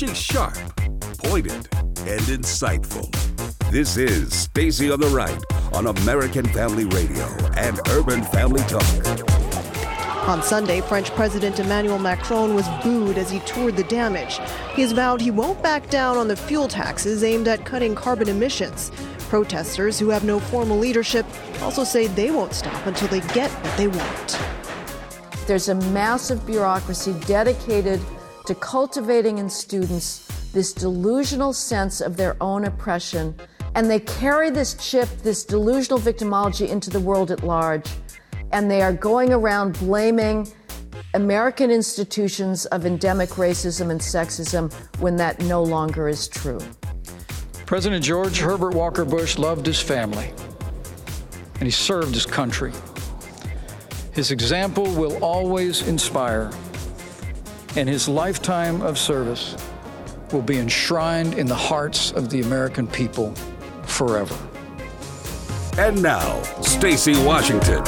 She's sharp, pointed, and insightful. This is Stacy on the Right on American Family Radio and Urban Family Talk. On Sunday, French President Emmanuel Macron was booed as he toured the damage. He has vowed he won't back down on the fuel taxes aimed at cutting carbon emissions. Protesters who have no formal leadership also say they won't stop until they get what they want. There's a massive bureaucracy dedicated to cultivating in students this delusional sense of their own oppression, and they carry this chip, this delusional victimology, into the world at large and they are going around blaming American institutions of endemic racism and sexism when that no longer is true. President George Herbert Walker Bush loved his family and he served his country. His example will always inspire, and his lifetime of service will be enshrined in the hearts of the American people forever. And now, Stacy Washington.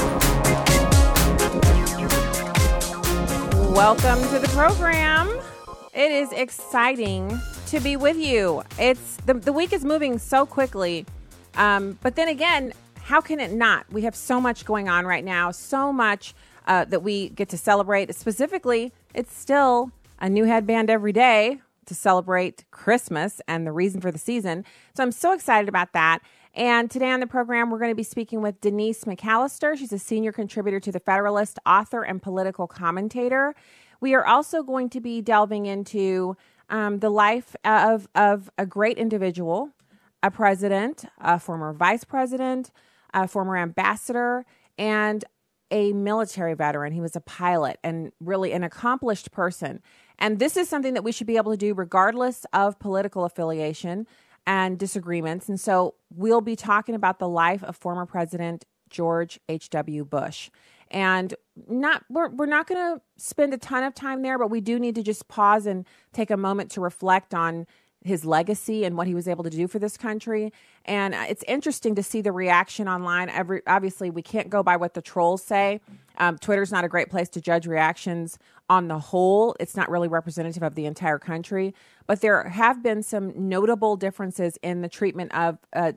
Welcome to the program. It is exciting to be with you. It's the, the week is moving so quickly. Um, but then again, how can it not? We have so much going on right now, so much uh, that we get to celebrate. Specifically, it's still a new headband every day to celebrate Christmas and the reason for the season. So I'm so excited about that. And today on the program, we're going to be speaking with Denise McAllister. She's a senior contributor to The Federalist, author, and political commentator. We are also going to be delving into um, the life of, of a great individual, a president, a former vice president, a former ambassador, and a military veteran. He was a pilot and really an accomplished person. And this is something that we should be able to do regardless of political affiliation and disagreements. And so we'll be talking about the life of former President George H.W. Bush. And not we're, we're not going to spend a ton of time there, but we do need to just pause and take a moment to reflect on his legacy and what he was able to do for this country. And uh, it's interesting to see the reaction online. Every obviously we can't go by what the trolls say. Um, Twitter's not a great place to judge reactions on the whole. It's not really representative of the entire country, but there have been some notable differences in the treatment of uh,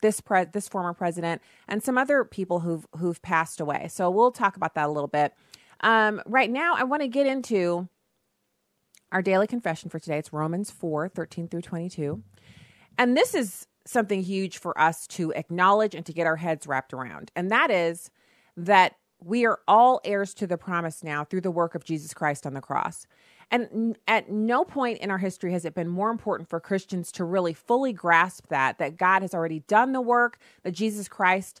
this pre- this former president and some other people who've who've passed away. So we'll talk about that a little bit. Um, right now, I want to get into our daily confession for today. It's Romans 4 13 through 22. And this is something huge for us to acknowledge and to get our heads wrapped around. And that is that we are all heirs to the promise now through the work of Jesus Christ on the cross. And at no point in our history has it been more important for Christians to really fully grasp that, that God has already done the work, that Jesus Christ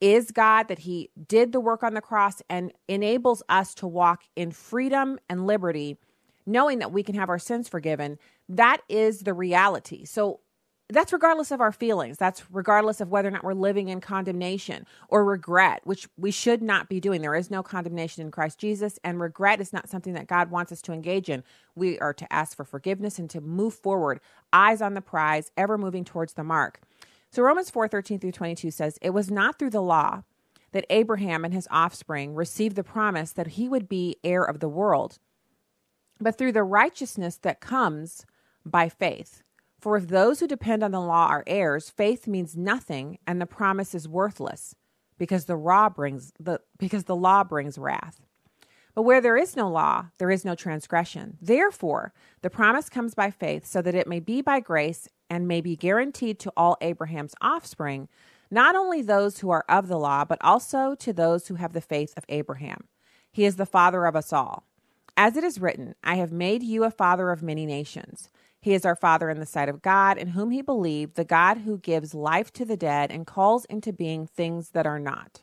is God, that He did the work on the cross and enables us to walk in freedom and liberty knowing that we can have our sins forgiven, that is the reality. So that's regardless of our feelings. That's regardless of whether or not we're living in condemnation or regret, which we should not be doing. There is no condemnation in Christ Jesus, and regret is not something that God wants us to engage in. We are to ask for forgiveness and to move forward, eyes on the prize, ever moving towards the mark. So Romans 4 13 through 22 says, It was not through the law that Abraham and his offspring received the promise that he would be heir of the world but through the righteousness that comes by faith. For if those who depend on the law are heirs, faith means nothing and the promise is worthless because the law brings the because the law brings wrath. But where there is no law, there is no transgression. Therefore, the promise comes by faith so that it may be by grace and may be guaranteed to all Abraham's offspring, not only those who are of the law, but also to those who have the faith of Abraham. He is the father of us all. As it is written, I have made you a father of many nations. He is our Father in the sight of God, in whom he believed, the God who gives life to the dead and calls into being things that are not.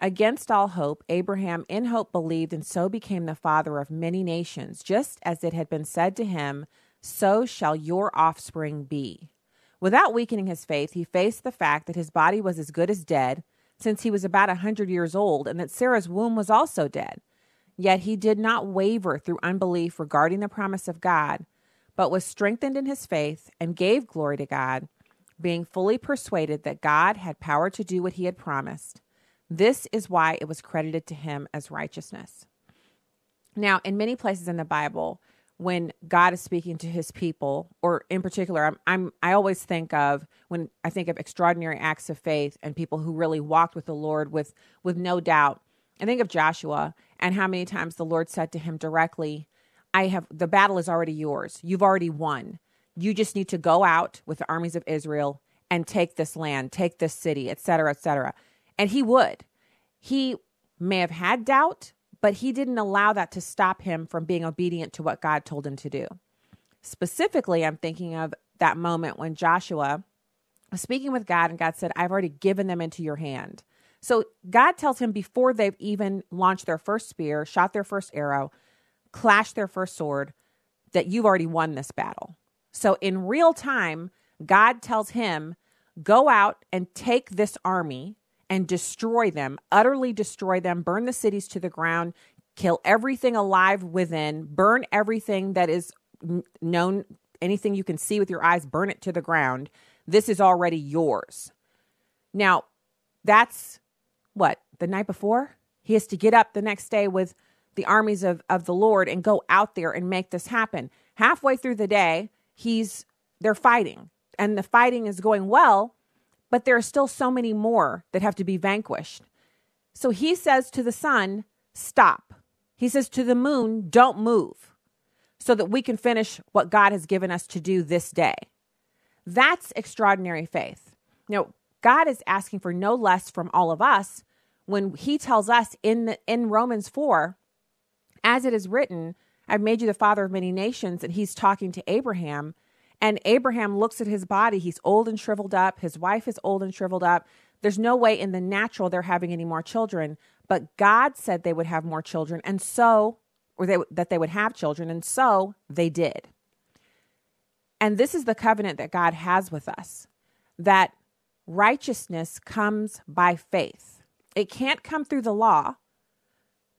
Against all hope, Abraham in hope believed and so became the father of many nations, just as it had been said to him, So shall your offspring be. Without weakening his faith, he faced the fact that his body was as good as dead, since he was about a hundred years old, and that Sarah's womb was also dead. Yet he did not waver through unbelief regarding the promise of God, but was strengthened in his faith and gave glory to God, being fully persuaded that God had power to do what he had promised. This is why it was credited to him as righteousness. Now, in many places in the Bible, when God is speaking to his people, or in particular, I'm, I'm I always think of when I think of extraordinary acts of faith and people who really walked with the Lord with with no doubt. I think of Joshua and how many times the Lord said to him directly, I have the battle is already yours. You've already won. You just need to go out with the armies of Israel and take this land, take this city, etc., etc. And he would. He may have had doubt, but he didn't allow that to stop him from being obedient to what God told him to do. Specifically, I'm thinking of that moment when Joshua was speaking with God and God said, I've already given them into your hand. So God tells him before they've even launched their first spear, shot their first arrow, clashed their first sword, that you've already won this battle. So in real time, God tells him, go out and take this army and destroy them, utterly destroy them, burn the cities to the ground, kill everything alive within, burn everything that is known, anything you can see with your eyes, burn it to the ground. This is already yours. Now, that's what, the night before? He has to get up the next day with the armies of, of the Lord and go out there and make this happen. Halfway through the day, he's they're fighting. And the fighting is going well, but there are still so many more that have to be vanquished. So he says to the sun, Stop. He says to the moon, Don't move, so that we can finish what God has given us to do this day. That's extraordinary faith. Now, God is asking for no less from all of us when he tells us in the, in Romans 4 as it is written I've made you the father of many nations and he's talking to Abraham. And Abraham looks at his body. He's old and shriveled up. His wife is old and shriveled up. There's no way in the natural they're having any more children but God said they would have more children and so or they, that they would have children and so they did. And this is the covenant that God has with us that righteousness comes by faith. It can't come through the law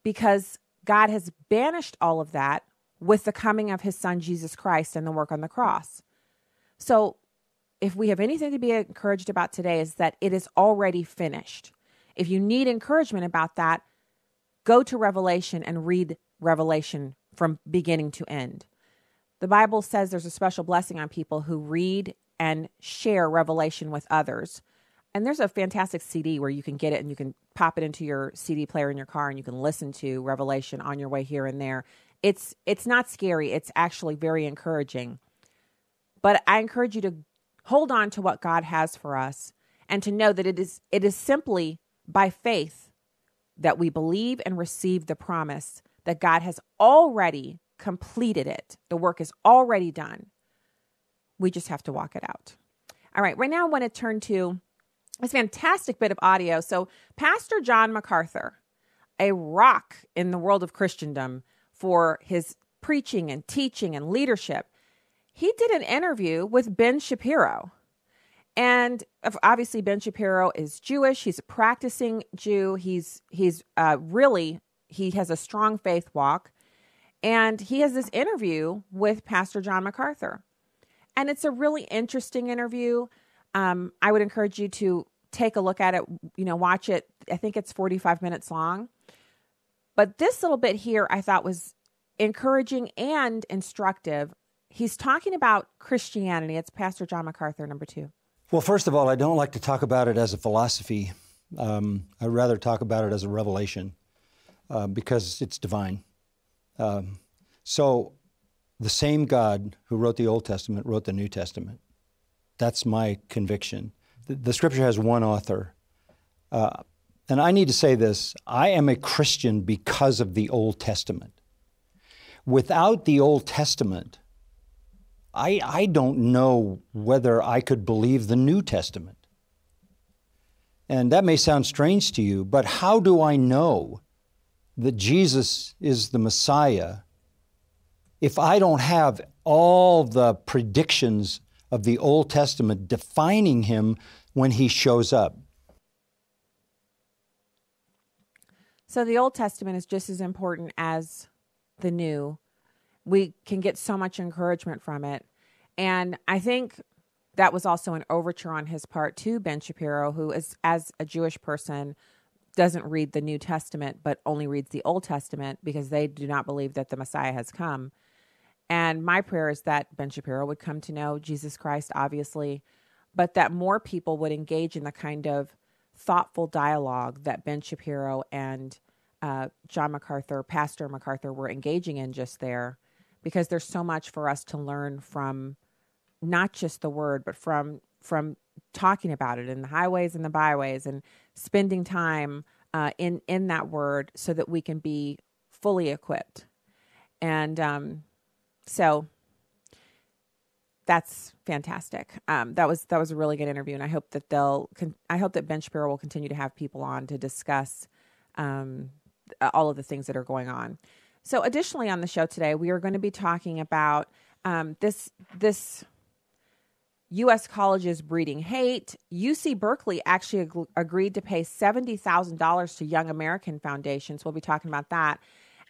because God has banished all of that with the coming of his son Jesus Christ and the work on the cross. So, if we have anything to be encouraged about today, is that it is already finished. If you need encouragement about that, go to Revelation and read Revelation from beginning to end. The Bible says there's a special blessing on people who read and share Revelation with others. And there's a fantastic CD where you can get it and you can pop it into your CD player in your car and you can listen to Revelation on your way here and there. It's it's not scary, it's actually very encouraging. But I encourage you to hold on to what God has for us and to know that it is it is simply by faith that we believe and receive the promise that God has already completed it. The work is already done. We just have to walk it out. All right, right now I want to turn to this fantastic bit of audio. So, Pastor John MacArthur, a rock in the world of Christendom for his preaching and teaching and leadership, he did an interview with Ben Shapiro. And obviously, Ben Shapiro is Jewish. He's a practicing Jew. He's he's uh, really he has a strong faith walk, and he has this interview with Pastor John MacArthur, and it's a really interesting interview. Um, I would encourage you to take a look at it, you know, watch it. I think it's 45 minutes long. But this little bit here I thought was encouraging and instructive. He's talking about Christianity. It's Pastor John MacArthur, number two. Well, first of all, I don't like to talk about it as a philosophy. Um, I'd rather talk about it as a revelation uh, because it's divine. Um, so, the same God who wrote the Old Testament wrote the New Testament. That's my conviction. The, the scripture has one author. Uh, and I need to say this I am a Christian because of the Old Testament. Without the Old Testament, I, I don't know whether I could believe the New Testament. And that may sound strange to you, but how do I know that Jesus is the Messiah if I don't have all the predictions of the Old Testament defining him when he shows up. So the Old Testament is just as important as the New. We can get so much encouragement from it. And I think that was also an overture on his part to Ben Shapiro, who is, as a Jewish person, doesn't read the New Testament, but only reads the Old Testament because they do not believe that the Messiah has come. And my prayer is that Ben Shapiro would come to know Jesus Christ, obviously, but that more people would engage in the kind of thoughtful dialogue that Ben Shapiro and uh, John MacArthur, Pastor MacArthur, were engaging in just there, because there's so much for us to learn from not just the word, but from from talking about it in the highways and the byways and spending time uh, in in that word so that we can be fully equipped. And um, so that's fantastic. Um, that was that was a really good interview, and I hope that they'll. Con- I hope that Ben Shapiro will continue to have people on to discuss um, all of the things that are going on. So, additionally, on the show today, we are going to be talking about um, this this U.S. colleges breeding hate. UC Berkeley actually ag- agreed to pay seventy thousand dollars to Young American Foundations. We'll be talking about that.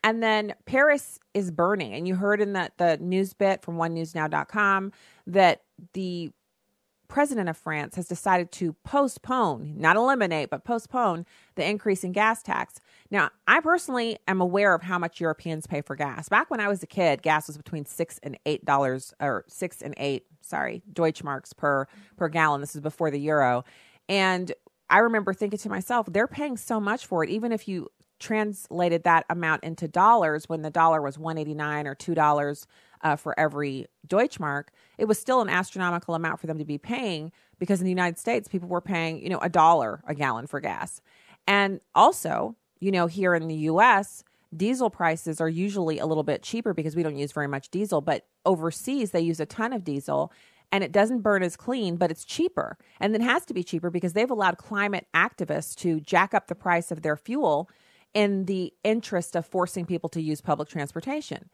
And then Paris is burning. And you heard in the, the news bit from onenewsnow.com that the president of France has decided to postpone, not eliminate, but postpone the increase in gas tax. Now, I personally am aware of how much Europeans pay for gas. Back when I was a kid, gas was between six and eight dollars, or six and eight, sorry, Deutschmarks per per gallon. This is before the euro, and I remember thinking to myself, they're paying so much for it, even if you translated that amount into dollars when the dollar was 189 or $2 uh, for every Deutschmark, it was still an astronomical amount for them to be paying because in the United States, people were paying, you know, a dollar a gallon for gas. And also, you know, here in the US, diesel prices are usually a little bit cheaper because we don't use very much diesel, but overseas, they use a ton of diesel and it doesn't burn as clean, but it's cheaper. And it has to be cheaper because they've allowed climate activists to jack up the price of their fuel in the interest of forcing people to use public transportation.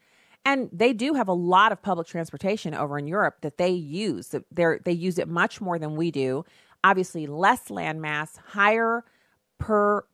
And they do have a lot of public transportation over in Europe that they use. They they use it much more than we do. Obviously, less land mass, higher per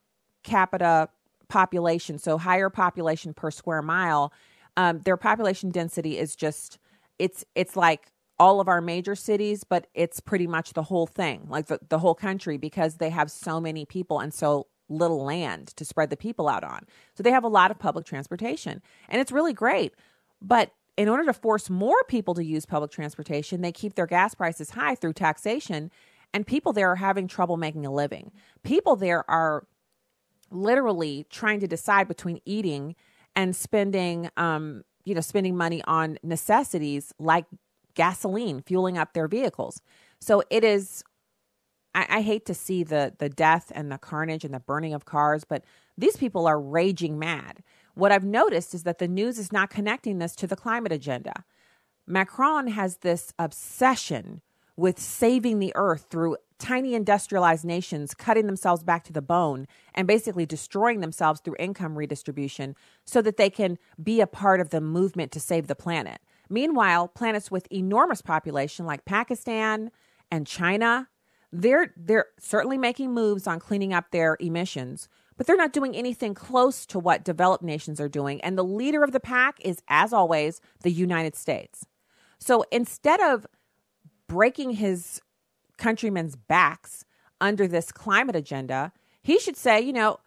capita population, so higher population per square mile. Um, their population density is just it's it's like all of our major cities, but it's pretty much the whole thing, like the, the whole country, because they have so many people and so little land to spread the people out on. So they have a lot of public transportation, and it's really great. But in order to force more people to use public transportation, they keep their gas prices high through taxation, and people there are having trouble making a living. People there are literally trying to decide between eating and spending, um, you know, spending money on necessities like gasoline, fueling up their vehicles. So it is I, I hate to see the the death and the carnage and the burning of cars, but these people are raging mad. What I've noticed is that the news is not connecting this to the climate agenda. Macron has this obsession with saving the earth through tiny industrialized nations cutting themselves back to the bone and basically destroying themselves through income redistribution so that they can be a part of the movement to save the planet. Meanwhile, planets with enormous population like Pakistan and China they're they're certainly making moves on cleaning up their emissions, but they're not doing anything close to what developed nations are doing. And the leader of the pack is, as always, the United States. So instead of breaking his countrymen's backs under this climate agenda, he should say, you know,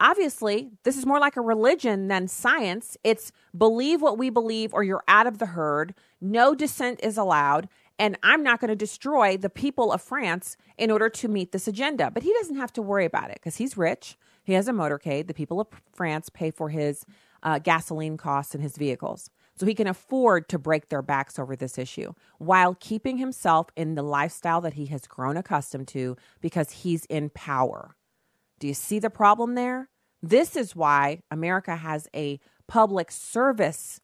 obviously, this is more like a religion than science. It's believe what we believe or you're out of the herd. No dissent is allowed and I'm not going to destroy the people of France in order to meet this agenda. But he doesn't have to worry about it because he's rich. He has a motorcade. The people of France pay for his uh, gasoline costs and his vehicles. So he can afford to break their backs over this issue while keeping himself in the lifestyle that he has grown accustomed to because he's in power. Do you see the problem there? This is why America has a public service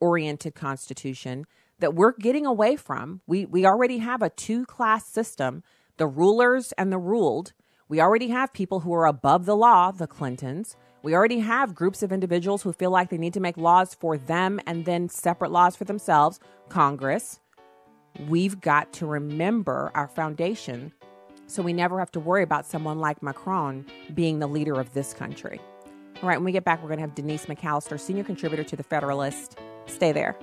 oriented constitution that we're getting away from. We we already have a two-class system, the rulers and the ruled. We already have people who are above the law, the Clintons. We already have groups of individuals who feel like they need to make laws for them and then separate laws for themselves, Congress. We've got to remember our foundation so we never have to worry about someone like Macron being the leader of this country. All right, when we get back, we're going to have Denise McAllister, senior contributor to The Federalist. Stay there.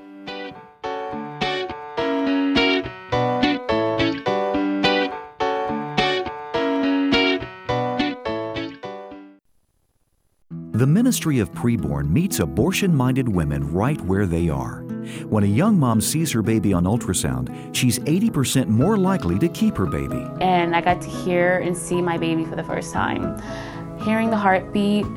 The Ministry of Preborn meets abortion minded women right where they are. When a young mom sees her baby on ultrasound, she's 80% more likely to keep her baby. And I got to hear and see my baby for the first time. Hearing the heartbeat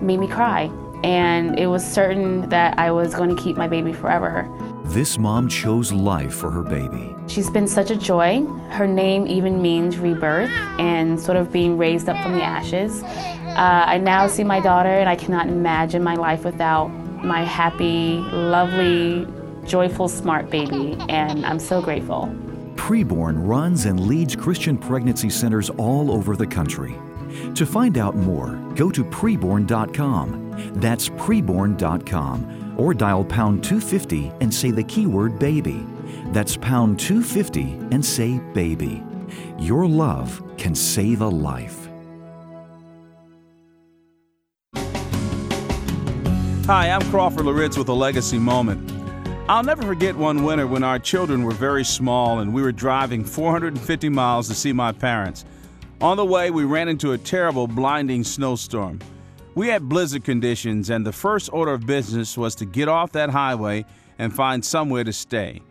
made me cry, and it was certain that I was going to keep my baby forever. This mom chose life for her baby. She's been such a joy. Her name even means rebirth and sort of being raised up from the ashes. Uh, I now see my daughter, and I cannot imagine my life without my happy, lovely, joyful, smart baby, and I'm so grateful. Preborn runs and leads Christian pregnancy centers all over the country. To find out more, go to preborn.com. That's preborn.com or dial pound 250 and say the keyword baby. That's pound 250 and say baby. Your love can save a life. Hi, I'm Crawford Loritts with a legacy moment. I'll never forget one winter when our children were very small and we were driving 450 miles to see my parents. On the way, we ran into a terrible, blinding snowstorm. We had blizzard conditions, and the first order of business was to get off that highway and find somewhere to stay.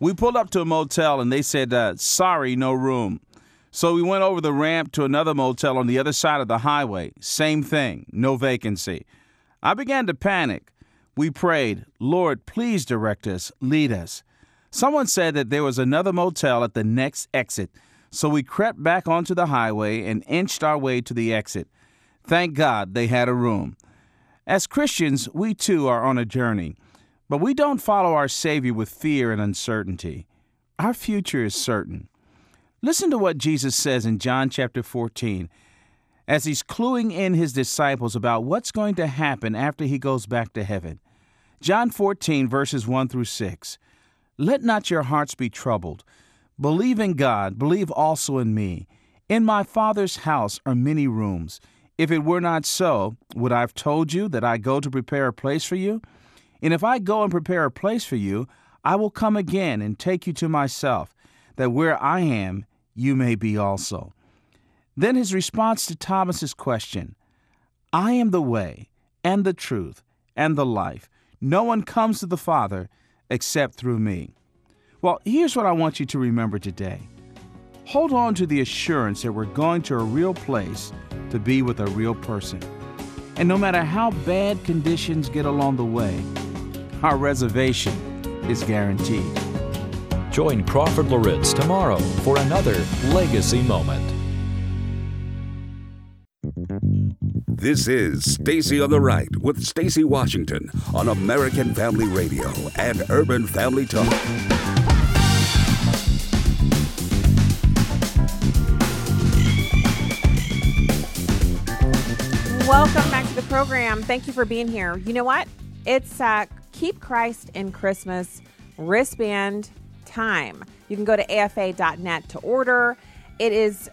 We pulled up to a motel and they said, uh, Sorry, no room. So we went over the ramp to another motel on the other side of the highway. Same thing, no vacancy. I began to panic. We prayed, Lord, please direct us, lead us. Someone said that there was another motel at the next exit, so we crept back onto the highway and inched our way to the exit. Thank God they had a room. As Christians, we too are on a journey, but we don't follow our Savior with fear and uncertainty. Our future is certain. Listen to what Jesus says in John chapter 14 as he's cluing in his disciples about what's going to happen after he goes back to heaven. John 14, verses 1 through 6. Let not your hearts be troubled. Believe in God, believe also in me. In my Father's house are many rooms. If it were not so, would I have told you that I go to prepare a place for you? And if I go and prepare a place for you, I will come again and take you to myself, that where I am, you may be also. Then his response to Thomas's question I am the way, and the truth, and the life. No one comes to the Father except through me. Well, here's what I want you to remember today hold on to the assurance that we're going to a real place to be with a real person. And no matter how bad conditions get along the way, our reservation is guaranteed. Join Crawford Loritts tomorrow for another Legacy Moment. This is Stacy on the Right with Stacy Washington on American Family Radio and Urban Family Talk. Welcome back to the program. Thank you for being here. You know what? It's uh, Keep Christ in Christmas wristband time. You can go to afa.net to order. It is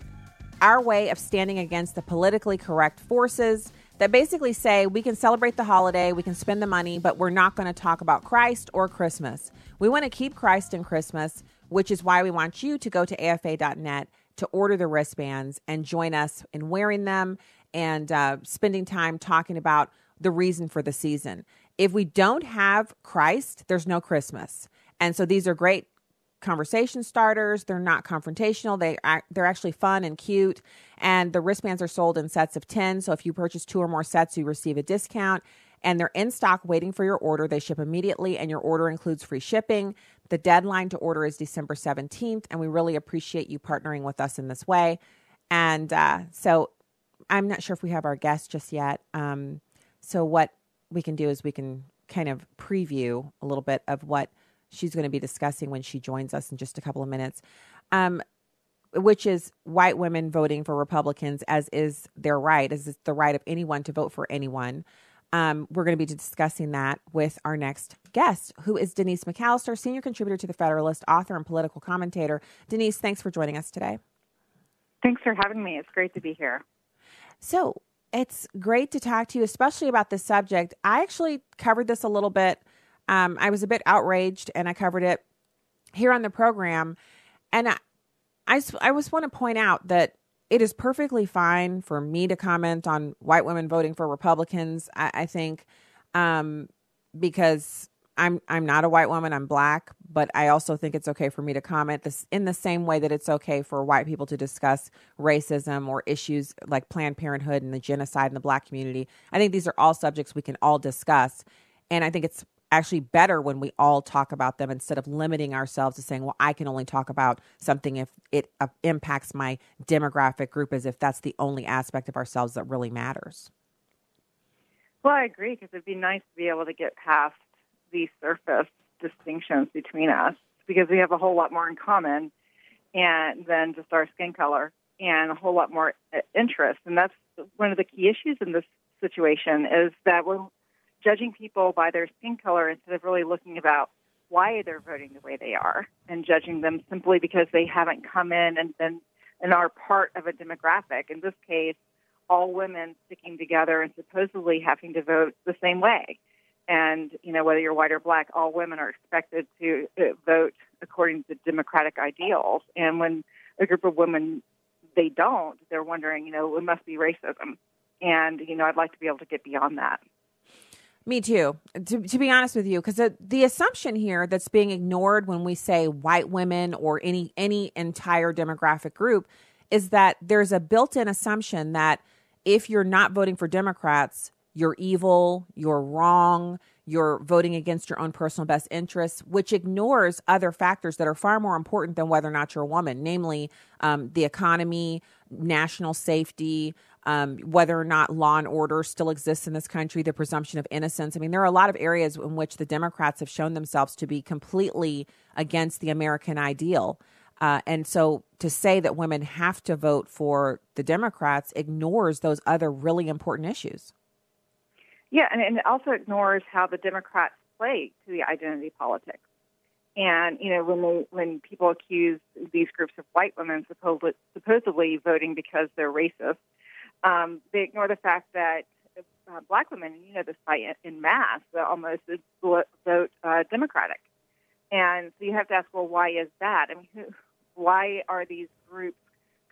our way of standing against the politically correct forces that basically say we can celebrate the holiday, we can spend the money, but we're not going to talk about Christ or Christmas. We want to keep Christ in Christmas, which is why we want you to go to afa.net to order the wristbands and join us in wearing them and uh, spending time talking about the reason for the season. If we don't have Christ, there's no Christmas. And so these are great conversation starters. They're not confrontational. They they're actually fun and cute. And the wristbands are sold in sets of 10. So if you purchase two or more sets, you receive a discount. And they're in stock waiting for your order. They ship immediately, and your order includes free shipping. The deadline to order is December 17th, and we really appreciate you partnering with us in this way. And uh, so I'm not sure if we have our guest just yet. Um, so, what we can do is we can kind of preview a little bit of what she's going to be discussing when she joins us in just a couple of minutes, um, which is white women voting for Republicans, as is their right, as is the right of anyone to vote for anyone. Um, we're going to be discussing that with our next guest, who is Denise McAllister, senior contributor to the Federalist, author and political commentator. Denise, thanks for joining us today. Thanks for having me. It's great to be here. So, it's great to talk to you, especially about this subject. I actually covered this a little bit um, I was a bit outraged and I covered it here on the program. And I, I, I just want to point out that it is perfectly fine for me to comment on white women voting for Republicans. I, I think um, because I'm I'm not a white woman. I'm black, but I also think it's okay for me to comment this in the same way that it's okay for white people to discuss racism or issues like Planned Parenthood and the genocide in the black community. I think these are all subjects we can all discuss, and I think it's actually better when we all talk about them instead of limiting ourselves to saying, "Well, I can only talk about something if it uh, impacts my demographic group," as if that's the only aspect of ourselves that really matters. Well, I agree because it'd be nice to be able to get past surface distinctions between us because we have a whole lot more in common and than just our skin color and a whole lot more uh, interest. And that's one of the key issues in this situation is that we're judging people by their skin color instead of really looking about why they're voting the way they are and judging them simply because they haven't come in and been and are part of a demographic. In this case, all women sticking together and supposedly having to vote the same way. And, you know, whether you're white or black, all women are expected to uh, vote according to democratic ideals. And when a group of women, they don't, they're wondering, you know, it must be racism. And, you know, I'd like to be able to get beyond that. Me too, to, to be honest with you, because the, the assumption here that's being ignored when we say white women or any any entire demographic group is that there's a built-in assumption that if you're not voting for Democrats, you're evil, you're wrong, you're voting against your own personal best interests, which ignores other factors that are far more important than whether or not you're a woman, namely um, the economy, national safety, um, whether or not law and order still exists in this country, the presumption of innocence. I mean, there are a lot of areas in which the Democrats have shown themselves to be completely against the American ideal. Uh, and so to say that women have to vote for the Democrats ignores those other really important issues. Yeah, and, and it also ignores how the Democrats play to the identity politics. And you know, when they, when people accuse these groups of white women supposedly, supposedly voting because they're racist, um, they ignore the fact that uh, black women, you know, this fight in mass, almost vote uh, Democratic. And so you have to ask, well, why is that? I mean, who, why are these groups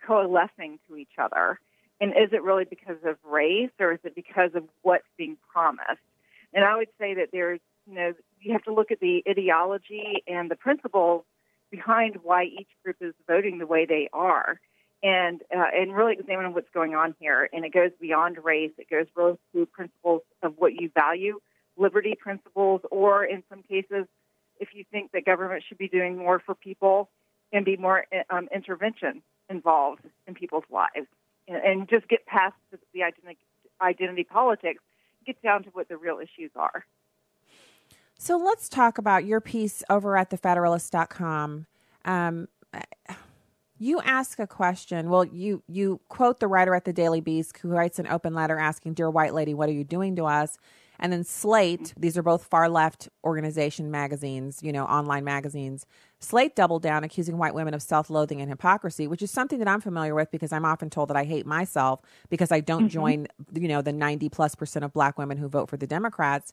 coalescing to each other? And is it really because of race or is it because of what's being promised? And I would say that there's, you know, you have to look at the ideology and the principles behind why each group is voting the way they are and uh, and really examine what's going on here. And it goes beyond race. It goes really to principles of what you value, liberty principles, or in some cases, if you think that government should be doing more for people and be more um, intervention involved in people's lives, and, just get past the identity, identity politics, get down to what the real issues are. So let's talk about your piece over at thefederalist.com. Um, you ask a question. Well, you you quote the writer at the Daily Beast who writes an open letter asking, "Dear White Lady, what are you doing to us?" And then Slate, these are both far left organization magazines, you know, online magazines. Slate doubled down, accusing white women of self loathing and hypocrisy, which is something that I'm familiar with because I'm often told that I hate myself because I don't mm-hmm. join, you know, the 90 plus percent of black women who vote for the Democrats.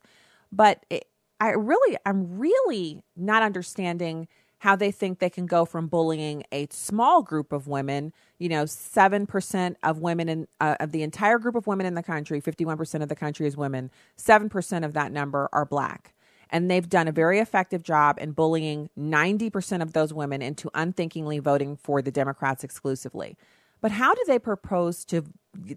But it, I really, I'm really not understanding how they think they can go from bullying a small group of women, you know, 7% of women in uh, of the entire group of women in the country, 51% of the country is women, 7% of that number are black. And they've done a very effective job in bullying 90% of those women into unthinkingly voting for the Democrats exclusively. But how do they propose to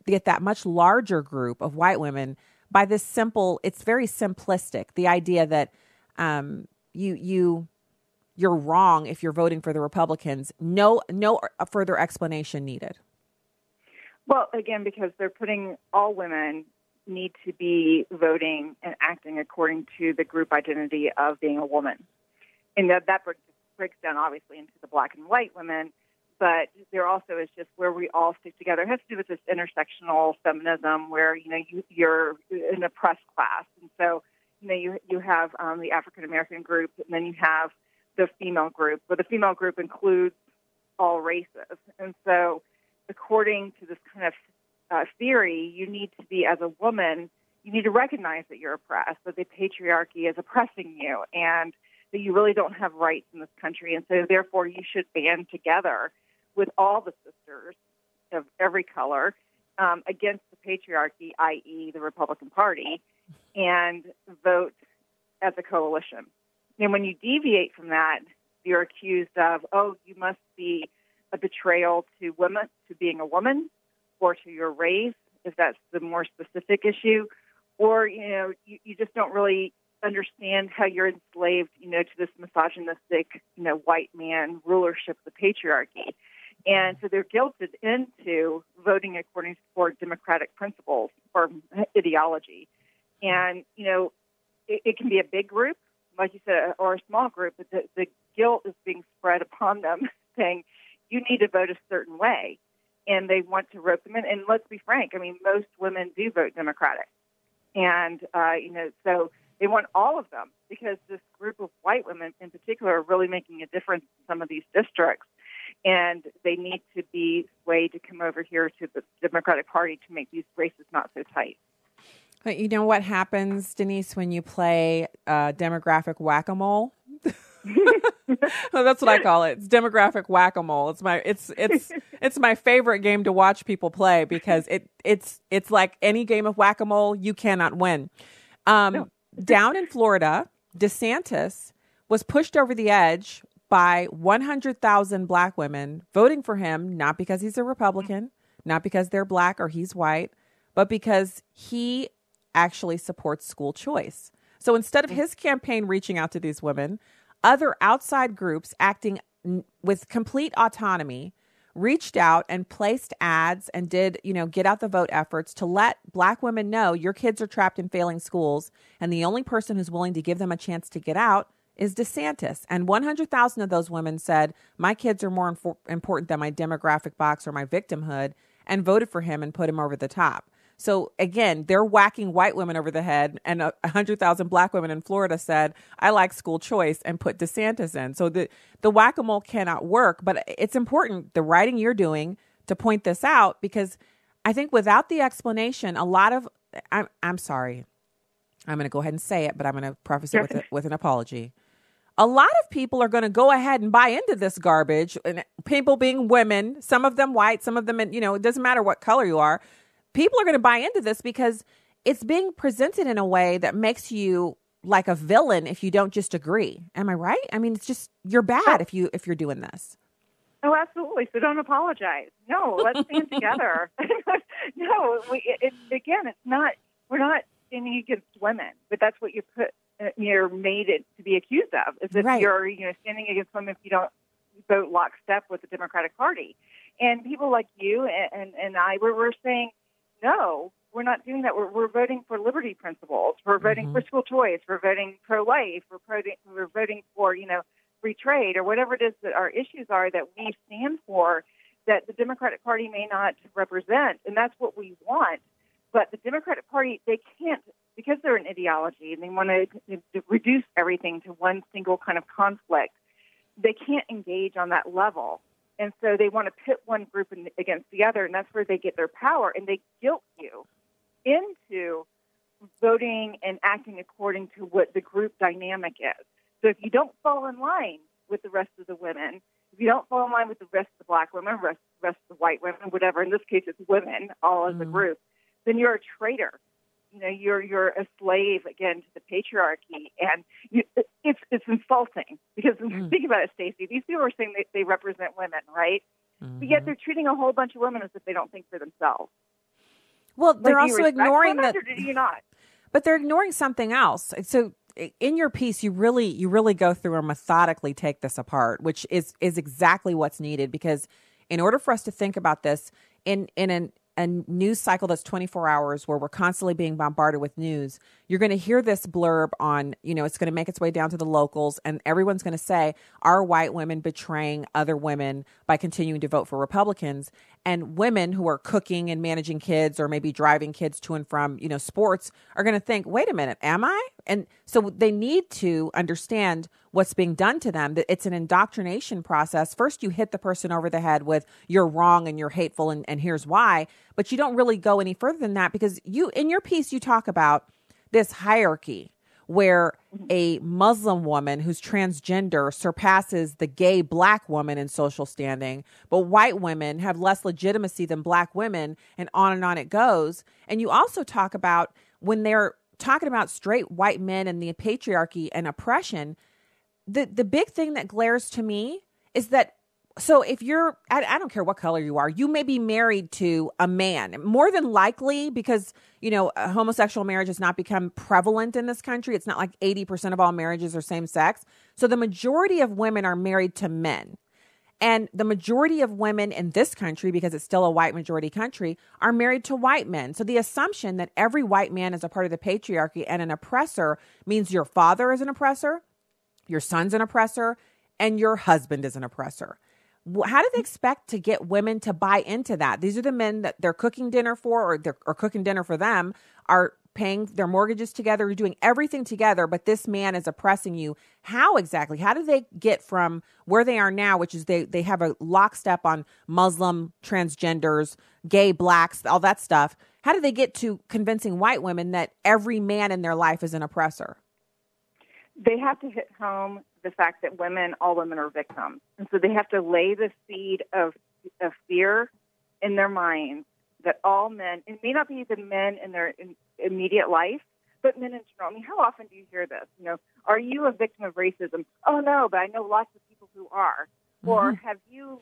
get that much larger group of white women by this simple, it's very simplistic, the idea that um, you, you, you're wrong if you're voting for the Republicans. No, no further explanation needed. Well, again, because they're putting all women need to be voting and acting according to the group identity of being a woman, and that that breaks down obviously into the black and white women. But there also is just where we all stick together. It has to do with this intersectional feminism, where you know you, you're an oppressed class, and so you know you you have um, the African American group, and then you have the female group, but the female group includes all races. And so, according to this kind of uh, theory, you need to be, as a woman, you need to recognize that you're oppressed, that the patriarchy is oppressing you, and that you really don't have rights in this country. And so, therefore, you should band together with all the sisters of every color um, against the patriarchy, i.e., the Republican Party, and vote as a coalition. And when you deviate from that, you're accused of, oh, you must be a betrayal to women, to being a woman, or to your race, if that's the more specific issue, or you know, you, you just don't really understand how you're enslaved, you know, to this misogynistic, you know, white man rulership the patriarchy. And so they're guilted into voting according to core democratic principles or ideology. And, you know, it, it can be a big group, like you said, or a small group, but the, the guilt is being spread upon them, saying, you need to vote a certain way. And they want to rope them in. And let's be frank, I mean, most women do vote Democratic. And, uh, you know, so they want all of them because this group of white women in particular are really making a difference in some of these districts. And they need to be swayed to come over here to the Democratic Party to make these races not so tight. But you know what happens, Denise, when you play uh, demographic whack a mole? That's what I call it. It's demographic whack a mole. It's my it's it's it's my favorite game to watch people play because it it's it's like any game of whack a mole. You cannot win. Um, no. down in Florida, DeSantis was pushed over the edge by 100,000 black women voting for him, not because he's a Republican, not because they're black or he's white, but because he actually supports school choice. So instead of mm. his campaign reaching out to these women, other outside groups acting with complete autonomy reached out and placed ads and did, you know, get out the vote efforts to let black women know your kids are trapped in failing schools and the only person who's willing to give them a chance to get out is DeSantis. And 100,000 of those women said, "My kids are more infor- important than my demographic box or my victimhood." and voted for him and put him over the top. So again, they're whacking white women over the head, and a hundred thousand black women in Florida said, "I like school choice," and put DeSantis in. So the the whack a mole cannot work. But it's important the writing you're doing to point this out because I think without the explanation, a lot of I'm I'm sorry, I'm going to go ahead and say it, but I'm going to preface it with a, with an apology. A lot of people are going to go ahead and buy into this garbage, and people being women, some of them white, some of them, you know, it doesn't matter what color you are people are going to buy into this because it's being presented in a way that makes you like a villain if you don't just agree. Am I right? I mean, it's just you're bad if you if you're doing this. Oh, absolutely. So don't apologize. No, let's stand together. no, we, it, again, it's not. We're not standing against women, but that's what you put. Uh, you're made it to be accused of. Is if right. you're you know standing against women if you don't vote lockstep with the Democratic Party. And people like you and and, and I, we're, we're saying no, we're not doing that. We're, we're voting for liberty principles. We're voting mm-hmm. for school choice. We're voting pro-life. We're, pro- we're voting for, you know, free trade or whatever it is that our issues are that we stand for that the Democratic Party may not represent. And that's what we want. But the Democratic Party, they can't, because they're an ideology and they want to, to reduce everything to one single kind of conflict, they can't engage on that level. And so they want to pit one group in, against the other, and that's where they get their power. And they guilt you into voting and acting according to what the group dynamic is. So if you don't fall in line with the rest of the women, if you don't fall in line with the rest of the black women, rest, rest of the white women, whatever, in this case it's women all as mm. a group, then you're a traitor you know you're you're a slave again to the patriarchy and you, it's it's insulting because mm. think about it Stacy these people are saying they, they represent women right mm-hmm. but yet mm-hmm. they're treating a whole bunch of women as if they don't think for themselves well they're like, also ignoring that do you not but they're ignoring something else so in your piece you really you really go through and methodically take this apart which is is exactly what's needed because in order for us to think about this in in an a news cycle that's 24 hours where we're constantly being bombarded with news, you're going to hear this blurb on, you know, it's going to make its way down to the locals, and everyone's going to say, Are white women betraying other women by continuing to vote for Republicans? And women who are cooking and managing kids or maybe driving kids to and from, you know, sports are going to think, Wait a minute, am I? And so they need to understand what's being done to them. That it's an indoctrination process. First, you hit the person over the head with you're wrong and you're hateful and, and here's why. But you don't really go any further than that because you in your piece you talk about this hierarchy where mm-hmm. a Muslim woman who's transgender surpasses the gay black woman in social standing, but white women have less legitimacy than black women, and on and on it goes. And you also talk about when they're talking about straight white men and the patriarchy and oppression, the the big thing that glares to me is that so if you're I, I, don't care what color you are you may be married to a man more than likely because you know homosexual marriage has not become prevalent in this country. It's not like 80% of all marriages are same sex. So the majority of women are married to men. And the majority of women in this country because it's still a white majority country are married to white men. So the assumption that every white man is a part of the patriarchy and an oppressor means your father is an oppressor your son's an oppressor and your husband is an oppressor how do they expect to get women to buy into that? These are the men that they're cooking dinner for, or they're or cooking dinner for them, are paying their mortgages together, you're doing everything together, but this man is oppressing you. How exactly? How do they get from where they are now, which is they they have a lockstep on Muslim, transgenders, gay, blacks, all that stuff? How do they get to convincing white women that every man in their life is an oppressor? They have to hit home the fact that women, all women are victims. And so they have to lay the seed of, of fear in their minds that all men, it may not be the men in their in, immediate life, but men in general. I mean, how often do you hear this? You know, are you a victim of racism? Oh, no, but I know lots of people who are. Mm-hmm. Or have you,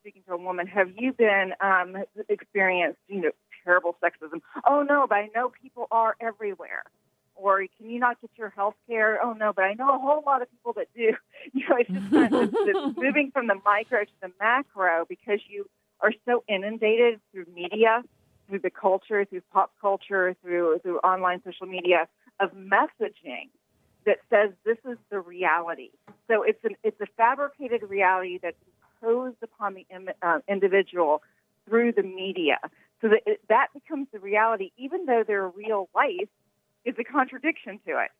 speaking to a woman, have you been um, experienced, you know, terrible sexism? Oh, no, but I know people are everywhere or can you not get your health care? Oh no, but I know a whole lot of people that do. You know, it's just kind of, it's moving from the micro to the macro because you are so inundated through media, through the culture, through pop culture, through through online social media of messaging that says this is the reality. So it's an it's a fabricated reality that's imposed upon the uh, individual through the media. So that it, that becomes the reality, even though their real life is a contradiction to it.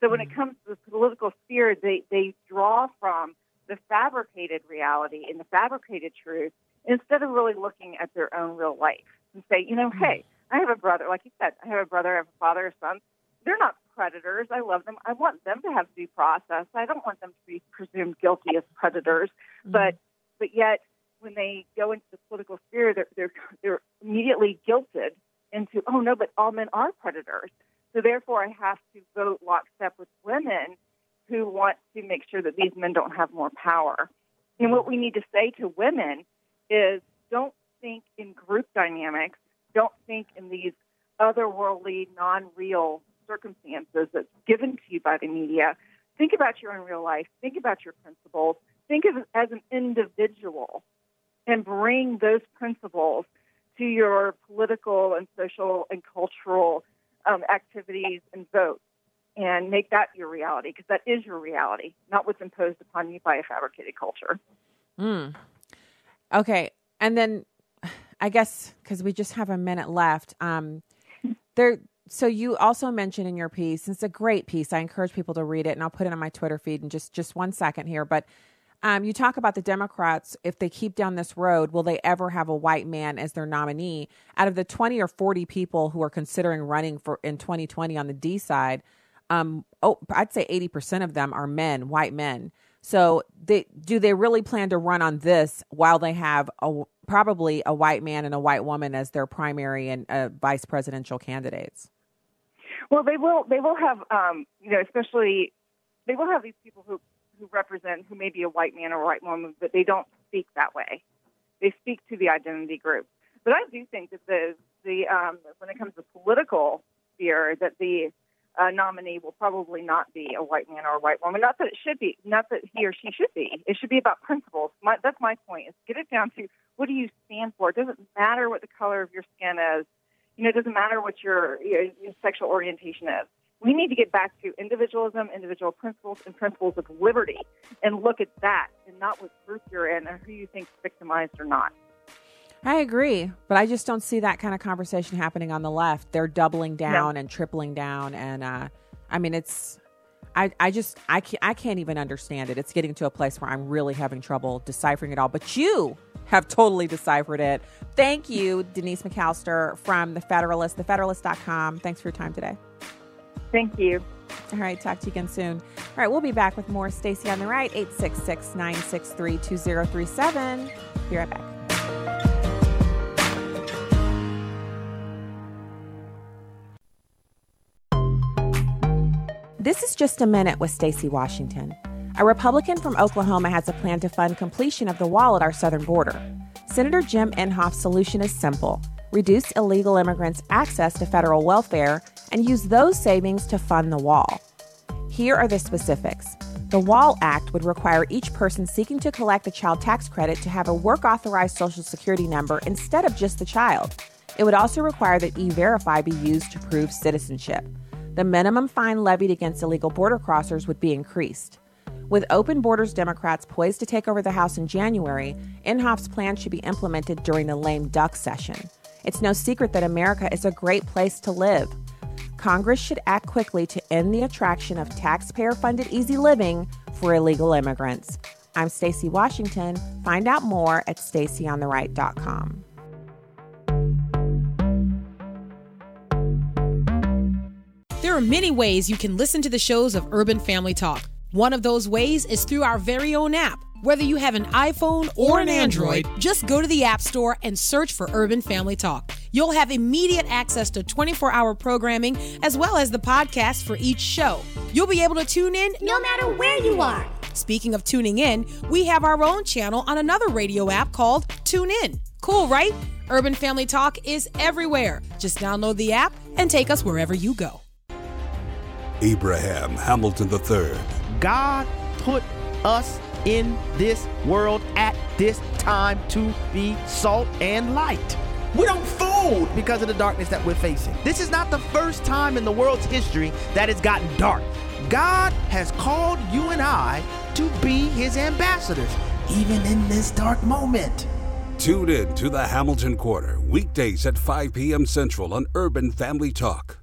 So when it mm-hmm. comes to the political sphere, they, they draw from the fabricated reality and the fabricated truth instead of really looking at their own real life and say, you know, mm-hmm. hey, I have a brother, like you said, I have a brother, I have a father, a son. They're not predators. I love them. I want them to have due process. I don't want them to be presumed guilty as predators. Mm-hmm. But but yet when they go into the political sphere, they're they're they're immediately guilted into, oh no, but all men are predators. So therefore, I have to vote lockstep with women who want to make sure that these men don't have more power. And what we need to say to women is don't think in group dynamics, don't think in these otherworldly, non real circumstances that's given to you by the media. Think about your own real life, think about your principles, think of as an individual, and bring those principles to your political and social and cultural um, activities and vote and make that your reality because that is your reality, not what's imposed upon you by a fabricated culture. Mm. Okay. And then I guess because we just have a minute left, um, there. So you also mentioned in your piece, it's a great piece. I encourage people to read it, and I'll put it on my Twitter feed in just just one second here. But um, you talk about the Democrats, if they keep down this road, will they ever have a white man as their nominee? Out of the 20 or 40 people who are considering running for in 2020 on the D side, um, oh, I'd say 80% of them are men, white men. So they, do they really plan to run on this while they have a, probably a white man and a white woman as their primary and uh, vice presidential candidates? Well, they will. They will have, um, you know, especially they will have these people who who represent who may be a white man or a white woman, but they don't speak that way. They speak to the identity group. But I do think that the the um, when it comes to political sphere, that the uh, nominee will probably not be a white man or a white woman. Not that it should be, not that he or she should be. It should be about principles. My, that's my point. Is get it down to what do you stand for. It doesn't matter what the color of your skin is. You know, it doesn't matter what your, your, your sexual orientation is we need to get back to individualism, individual principles, and principles of liberty and look at that and not what group you're in or who you think is victimized or not. I agree, but I just don't see that kind of conversation happening on the left. They're doubling down no. and tripling down, and uh, I mean, it's I, I just I can't, I can't even understand it. It's getting to a place where I'm really having trouble deciphering it all. But you have totally deciphered it. Thank you, Denise McAllister from the Federalist, thefederalist.com. Thanks for your time today. Thank you. All right, talk to you again soon. All right, we'll be back with more Stacy on the Right, 866 963 2037. Be right back. This is just a minute with Stacy Washington. A Republican from Oklahoma has a plan to fund completion of the wall at our southern border. Senator Jim Inhofe's solution is simple reduce illegal immigrants' access to federal welfare and use those savings to fund the wall. Here are the specifics. The WALL Act would require each person seeking to collect a child tax credit to have a work authorized Social Security number instead of just the child. It would also require that e Verify be used to prove citizenship. The minimum fine levied against illegal border crossers would be increased. With open borders Democrats poised to take over the House in January, Inhofe's plan should be implemented during the lame duck session. It's no secret that America is a great place to live. Congress should act quickly to end the attraction of taxpayer funded easy living for illegal immigrants. I'm Stacy Washington. Find out more at stacyontheright.com. There are many ways you can listen to the shows of Urban Family Talk. One of those ways is through our very own app. Whether you have an iPhone or an Android, just go to the App Store and search for Urban Family Talk. You'll have immediate access to 24 hour programming as well as the podcast for each show. You'll be able to tune in no matter where you are. Speaking of tuning in, we have our own channel on another radio app called Tune In. Cool, right? Urban Family Talk is everywhere. Just download the app and take us wherever you go. Abraham Hamilton III. God put us in this world at this time to be salt and light. We don't fold because of the darkness that we're facing. This is not the first time in the world's history that it's gotten dark. God has called you and I to be his ambassadors, even in this dark moment. Tune in to the Hamilton Corner, weekdays at 5 p.m. Central on Urban Family Talk.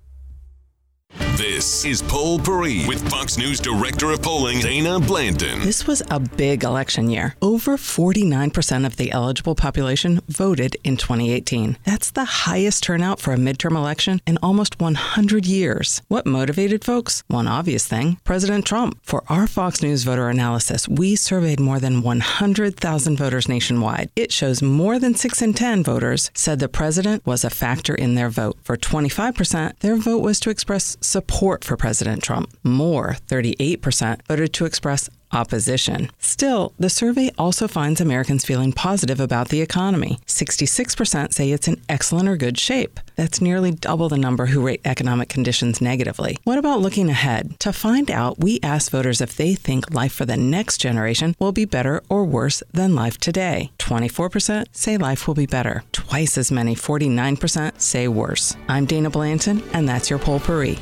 This is Poll Position with Fox News Director of Polling, Dana Blanton. This was a big election year. Over 49% of the eligible population voted in 2018. That's the highest turnout for a midterm election in almost 100 years. What motivated folks? One obvious thing President Trump. For our Fox News voter analysis, we surveyed more than 100,000 voters nationwide. It shows more than 6 in 10 voters said the president was a factor in their vote. For 25%, their vote was to express support for President Trump. More, 38%, voted to express opposition. Still, the survey also finds Americans feeling positive about the economy. 66% say it's in excellent or good shape. That's nearly double the number who rate economic conditions negatively. What about looking ahead? To find out, we asked voters if they think life for the next generation will be better or worse than life today. 24% say life will be better. Twice as many, 49%, say worse. I'm Dana Blanton, and that's your Poll Position.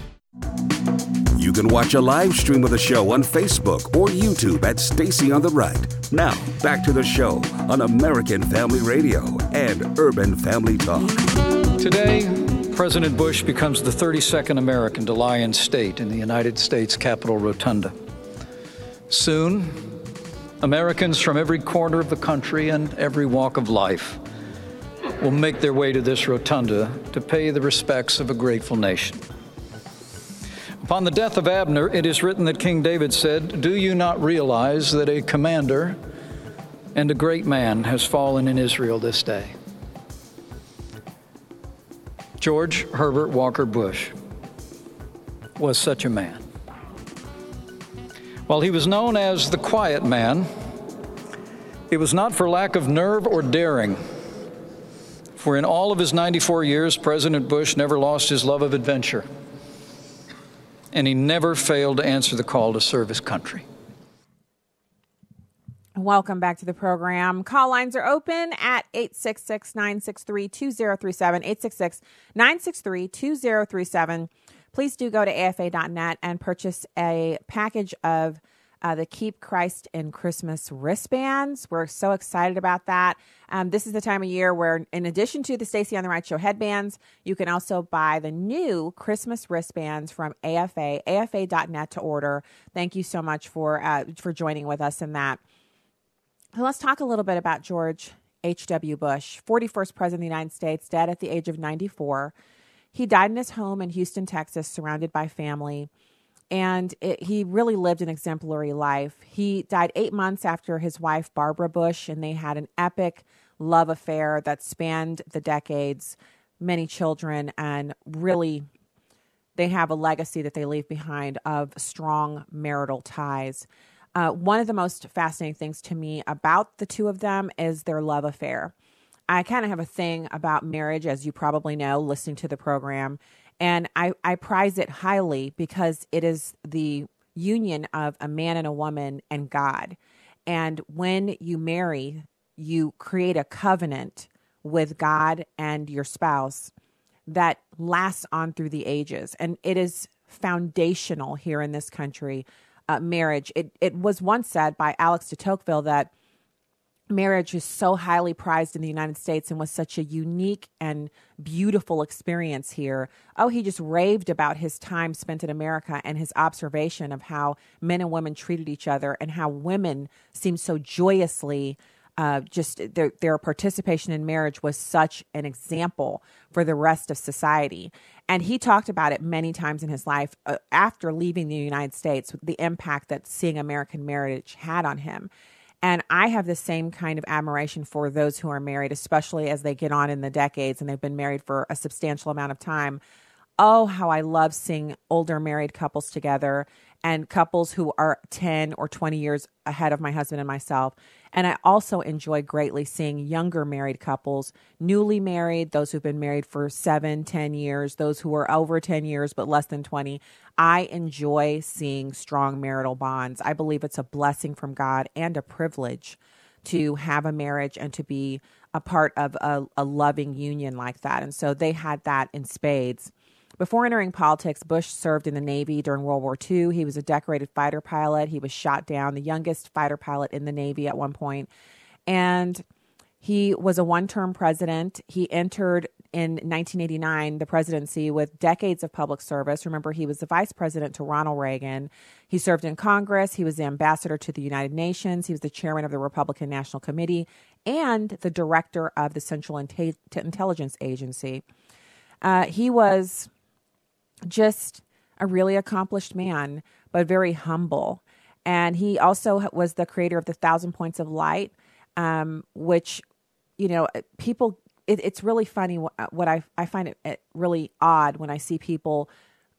You can watch a live stream of the show on Facebook or YouTube at Stacy on the Right. Now, back to the show on American Family Radio and Urban Family Talk. Today, President Bush becomes the 32nd American to lie in state in the United States Capitol Rotunda. Soon, Americans from every corner of the country and every walk of life will make their way to this rotunda to pay the respects of a grateful nation. Upon the death of Abner, it is written that King David said, Do you not realize that a commander and a great man has fallen in Israel this day? George Herbert Walker Bush was such a man. While he was known as the quiet man, it was not for lack of nerve or daring. For in all of his 94 years, President Bush never lost his love of adventure and he never failed to answer the call to serve his country. Welcome back to the program. Call lines are open at 866 963 2037. 866 963 2037. Please do go to afa.net and purchase a package of uh, the Keep Christ in Christmas wristbands. We're so excited about that. Um, this is the time of year where, in addition to the Stacy on the Right Show headbands, you can also buy the new Christmas wristbands from AFA, afa.net to order. Thank you so much for uh, for joining with us in that. So let's talk a little bit about George H.W. Bush, 41st President of the United States, dead at the age of 94. He died in his home in Houston, Texas, surrounded by family and it, he really lived an exemplary life. He died eight months after his wife, Barbara Bush, and they had an epic love affair that spanned the decades, many children, and really, they have a legacy that they leave behind of strong marital ties. Uh, one of the most fascinating things to me about the two of them is their love affair. I kind of have a thing about marriage, as you probably know, listening to the program. And I, I prize it highly because it is the union of a man and a woman and God. And when you marry, you create a covenant with God and your spouse that lasts on through the ages. And it is foundational here in this country, uh, marriage. It, it was once said by Alex de Tocqueville that marriage is so highly prized in the United States and was such a unique and beautiful experience here. Oh, he just raved about his time spent in America and his observation of how men and women treated each other and how women seemed so joyously. Uh, just their their participation in marriage was such an example for the rest of society, and he talked about it many times in his life uh, after leaving the United States. The impact that seeing American marriage had on him, and I have the same kind of admiration for those who are married, especially as they get on in the decades and they've been married for a substantial amount of time. Oh, how I love seeing older married couples together and couples who are 10 or 20 years ahead of my husband and myself. And I also enjoy greatly seeing younger married couples, newly married, those who've been married for seven, 10 years, those who are over 10 years but less than 20. I enjoy seeing strong marital bonds. I believe it's a blessing from God and a privilege to have a marriage and to be a part of a, a loving union like that. And so they had that in spades. Before entering politics, Bush served in the Navy during World War II. He was a decorated fighter pilot. He was shot down, the youngest fighter pilot in the Navy at one point. And he was a one term president. He entered in 1989 the presidency with decades of public service. Remember, he was the vice president to Ronald Reagan. He served in Congress. He was the ambassador to the United Nations. He was the chairman of the Republican National Committee and the director of the Central Intelligence Agency. Uh, he was just a really accomplished man, but very humble. And he also was the creator of the Thousand Points of Light, um, which, you know, people, it, it's really funny what, what I, I find it, it, really odd when I see people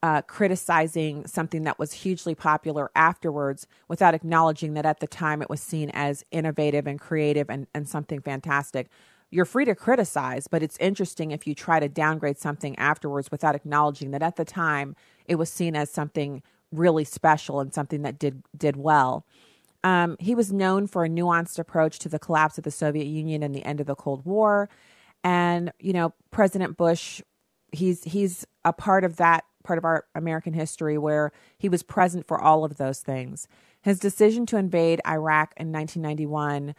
uh, criticizing something that was hugely popular afterwards without acknowledging that at the time it was seen as innovative and creative and, and something fantastic you're free to criticize, but it's interesting if you try to downgrade something afterwards without acknowledging that at the time it was seen as something really special and something that did did well. Um, he was known for a nuanced approach to the collapse of the Soviet Union and the end of the Cold War, and you know President Bush, he's he's a part of that part of our American history where he was present for all of those things. His decision to invade Iraq in 1991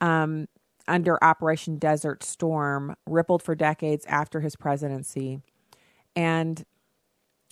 um, under Operation Desert Storm rippled for decades after his presidency. And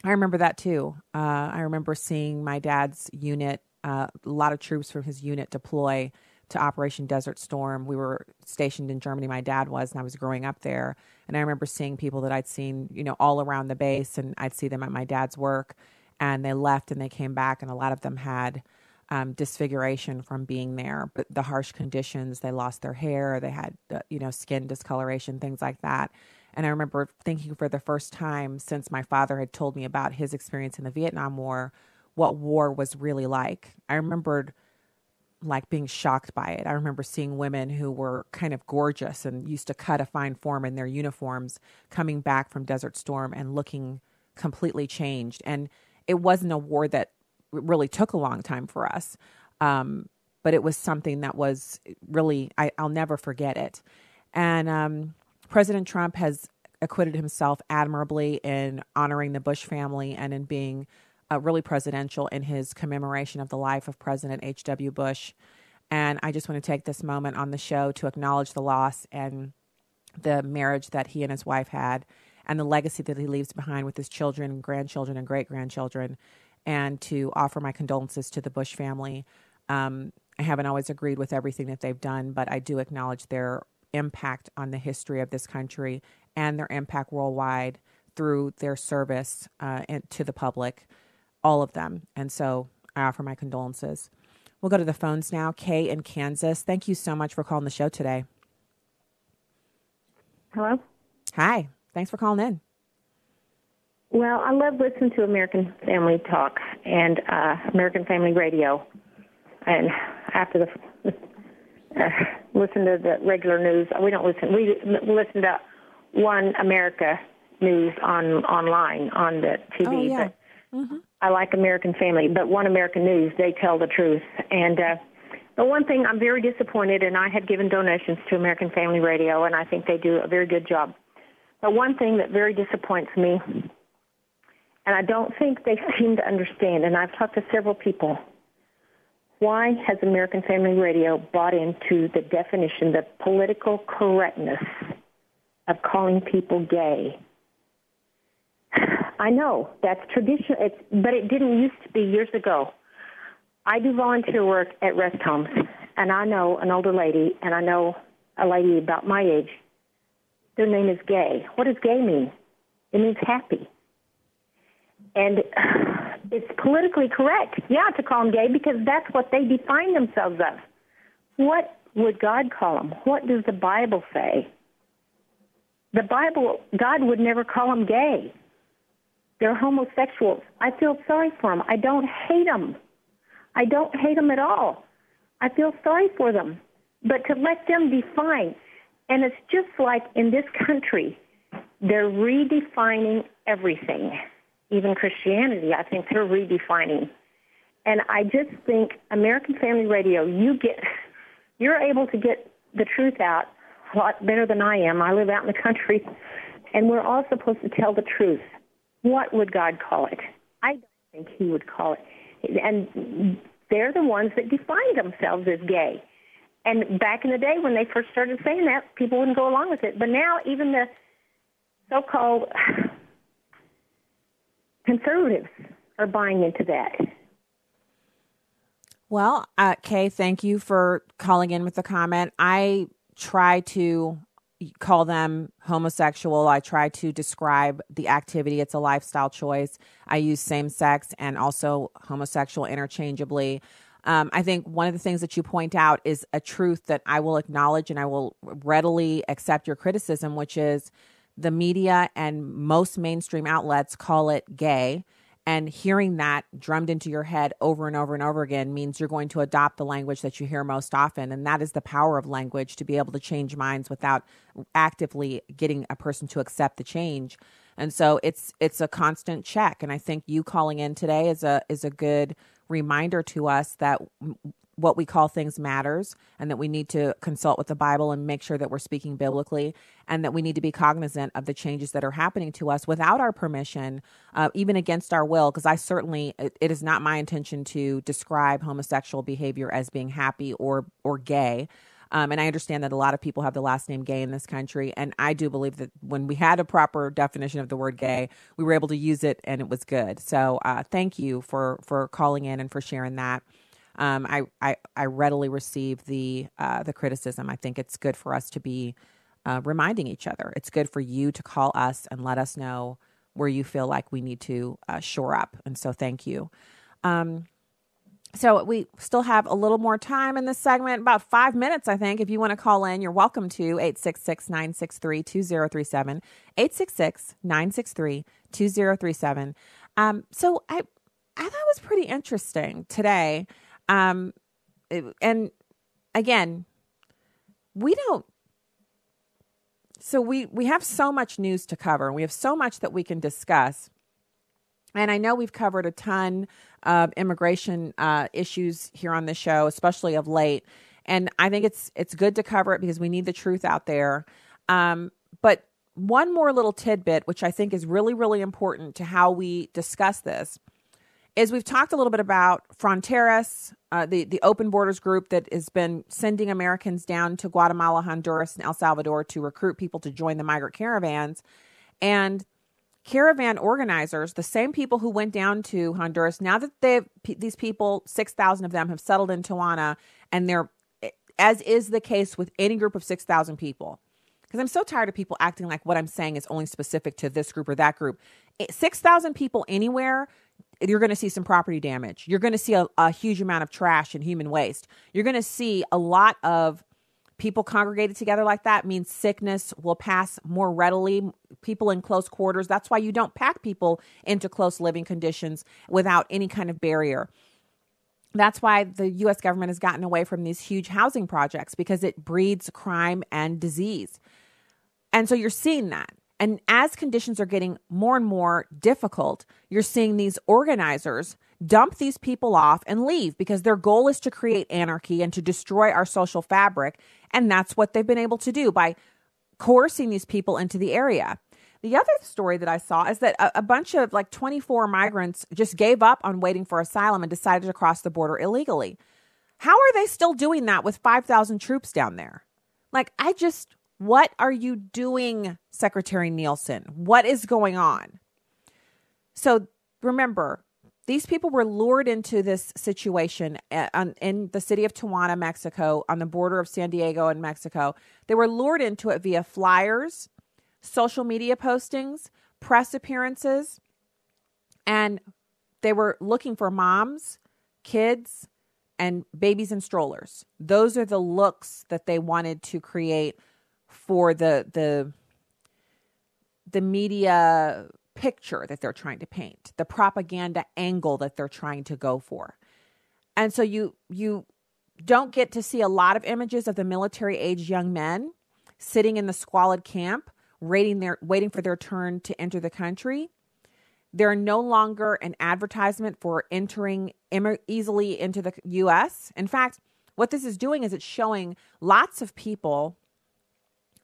I remember that too. Uh, I remember seeing my dad's unit, uh, a lot of troops from his unit deploy to Operation Desert Storm. We were stationed in Germany, my dad was, and I was growing up there. And I remember seeing people that I'd seen, you know, all around the base, and I'd see them at my dad's work. And they left and they came back, and a lot of them had um, disfiguration from being there, but the harsh conditions, they lost their hair, they had, uh, you know, skin discoloration, things like that. And I remember thinking for the first time since my father had told me about his experience in the Vietnam War, what war was really like. I remembered like being shocked by it. I remember seeing women who were kind of gorgeous and used to cut a fine form in their uniforms coming back from Desert Storm and looking completely changed. And it wasn't a war that really took a long time for us. Um, but it was something that was really, I, will never forget it. And um, President Trump has acquitted himself admirably in honoring the Bush family and in being uh, really presidential in his commemoration of the life of President H.W. Bush. And I just want to take this moment on the show to acknowledge the loss and the marriage that he and his wife had and the legacy that he leaves behind with his children, grandchildren, and great grandchildren and to offer my condolences to the Bush family. Um, I haven't always agreed with everything that they've done, but I do acknowledge their impact on the history of this country and their impact worldwide through their service uh, to the public, all of them. And so I offer my condolences. We'll go to the phones now. Kay in Kansas. Thank you so much for calling the show today. Hello. Hi. Thanks for calling in. Well, I love listening to American Family Talk and uh, American Family Radio, and after the uh, listen to the regular news. We don't listen. We listen to One America News on online on the TV. Oh, yeah. But Mm-hmm. I like American Family, but One American News they tell the truth. And uh, the one thing I'm very disappointed, and I had given donations to American Family Radio, and I think they do a very good job. But one thing that very disappoints me and I don't think they seem to understand. And I've talked to several people. Why has American Family Radio bought into the definition, the political correctness of calling people gay? I know that's tradition, it's, but it didn't used to be years ago. I do volunteer work at rest homes, and I know an older lady, and I know a lady about my age. Their name is gay. What does gay mean? It means happy. And it's politically correct, yeah, to call them gay because that's what they define themselves as. What would God call them? What does the Bible say? The Bible, God would never call them gay. They're homosexuals. I feel sorry for them. I don't hate them. I don't hate them at all. I feel sorry for them. But to let them define, and it's just like in this country, they're redefining everything even Christianity, I think they're redefining. And I just think American Family Radio, you get, you're able to get the truth out a lot better than I am. I live out in the country, and we're all supposed to tell the truth. What would God call it? I don't think He would call it. And they're the ones that define themselves as gay. And back in the day when they first started saying that, people wouldn't go along with it. But now even the so-called conservatives are buying into that. Well, uh, Kay, thank you for calling in with the comment. I try to call them homosexual. I try to describe the activity. It's a lifestyle choice. I use same sex and also homosexual interchangeably. Um, I think one of the things that you point out is a truth that I will acknowledge and I will readily accept your criticism, which is the media and most mainstream outlets call it gay. And hearing that drummed into your head over and over and over again means you're going to adopt the language that you hear most often. And that is the power of language to be able to change minds without actively getting a person to accept the change. And so it's it's a constant check. And I think you calling in today is a is a good reminder to us that what we call things matters and that we need to consult with the Bible and make sure that we're speaking biblically and that we need to be cognizant of the changes that are happening to us without our permission, uh, even against our will. Because I certainly, it, it is not my intention to describe homosexual behavior as being happy or, or gay. Um, and I understand that a lot of people have the last name gay in this country. And I do believe that when we had a proper definition of the word gay, we were able to use it and it was good. So uh, thank you for, for calling in and for sharing that um, I, I, I readily receive the uh, the criticism. I think it's good for us to be uh, reminding each other. It's good for you to call us and let us know where you feel like we need to uh, shore up. And so, thank you. Um, so we still have a little more time in this segment, about five minutes, I think. If you want to call in, you're welcome to 866 963 2037. 866 963 2037. Um, so I, I thought it was pretty interesting today. Um, and again, we don't. So we we have so much news to cover. and We have so much that we can discuss. And I know we've covered a ton of immigration uh, issues here on the show, especially of late. And I think it's it's good to cover it because we need the truth out there. Um, but one more little tidbit, which I think is really really important to how we discuss this, is we've talked a little bit about Fronteras, uh, the the open borders group that has been sending Americans down to Guatemala, Honduras, and El Salvador to recruit people to join the migrant caravans, and caravan organizers, the same people who went down to Honduras, now that they these people, six thousand of them, have settled in Tijuana, and they're as is the case with any group of six thousand people. Because I'm so tired of people acting like what I'm saying is only specific to this group or that group. 6,000 people anywhere you're going to see some property damage. You're going to see a, a, huge amount of trash and human waste. You're going to see a lot of people congregated together like that means sickness will pass more readily. People in close quarters. That's why you don't pack people into close living conditions without any kind of barrier. That's why the US government has gotten away from these huge housing projects because it breeds crime and disease. And so you're seeing that. And as conditions are getting more and more difficult, you're seeing these organizers dump these people off and leave because their goal is to create anarchy and to destroy our social fabric. And that's what they've been able to do by coercing these people into the area. The other story that I saw is that a, a, bunch of like 24 migrants just gave up on waiting for asylum and decided to cross the border illegally. How are they still doing that with 5,000 troops down there? Like, I just what are you doing, Secretary Nielsen? What is going on? So remember, these people were lured into this situation uh, in the city of Tijuana, Mexico, on the border of San Diego and Mexico. They were lured into it via flyers, social media postings, press appearances, and they were looking for moms, kids, and babies and strollers. Those are the looks that they wanted to create for the the the media picture that they're trying to paint, the propaganda angle that they're trying to go for. And so you you don't get to see a lot of images of the military age young men sitting in the squalid camp waiting their waiting for their turn to enter the country. They're no longer an advertisement for entering easily into the US. In fact, what this is doing is it's showing lots of people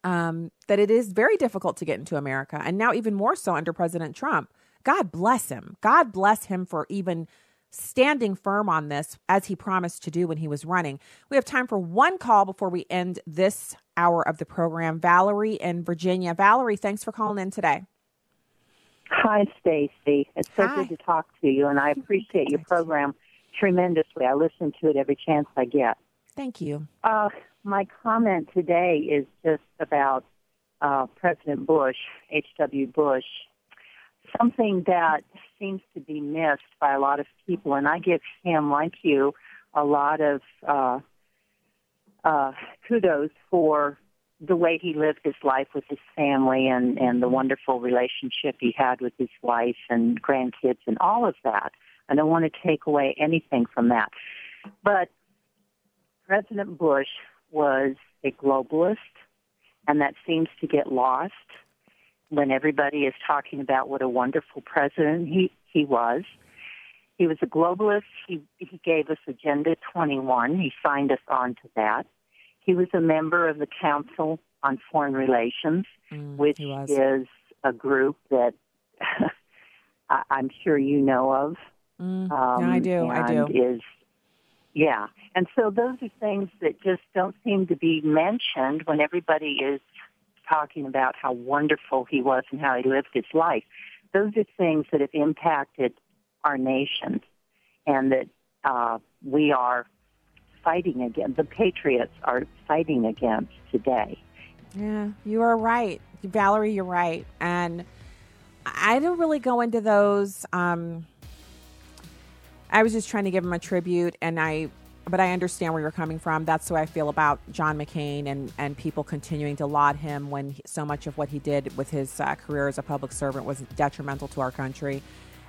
um, that it is very difficult to get into America, and now even more so under President Trump. God bless him. God bless him for even standing firm on this as he promised to do when he was running. We have time for one call before we end this hour of the program. Valerie in Virginia. Valerie, thanks for calling in today. Hi, Stacy. It's so Hi. good to talk to you, and I appreciate your program tremendously. I listen to it every chance I get. Thank you. Uh, my comment today is just about uh, President Bush, H.W. Bush, something that seems to be missed by a lot of people, and I give him, like you, a lot of uh, uh, kudos for the way he lived his life with his family and, and the wonderful relationship he had with his wife and grandkids and all of that. I don't want to take away anything from that. But President Bush was a globalist, and that seems to get lost when everybody is talking about what a wonderful president he, he was. He was a globalist. He, he gave us Agenda 21. He signed us on to that. He was a member of the Council on Foreign Relations, mm, which is a group that I, am sure you know of. Mm, um, I do. I do. Is yeah. And so those are things that just don't seem to be mentioned when everybody is talking about how wonderful he was and how he lived his life. Those are things that have impacted our nation and that uh, we are fighting against. The patriots are fighting against today. Yeah, you are right. Valerie, you're right. And I don't really go into those. Um, I was just trying to give him a tribute, and I, but I understand where you're coming from. That's the way I feel about John McCain and and people continuing to laud him when he, so much of what he did with his uh, career as a public servant was detrimental to our country.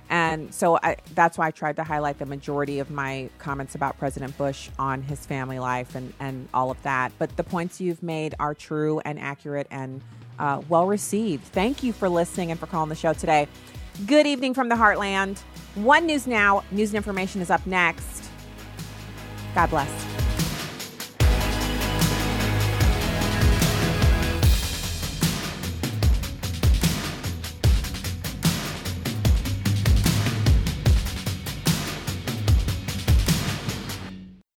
And so I, that's why I tried to highlight the majority of my comments about President Bush on his family life and, and all of that. But the points you've made are true and accurate and uh, well received. Thank you for listening and for calling the show today. Good evening from the Heartland. One News Now, news and information is up next. God bless.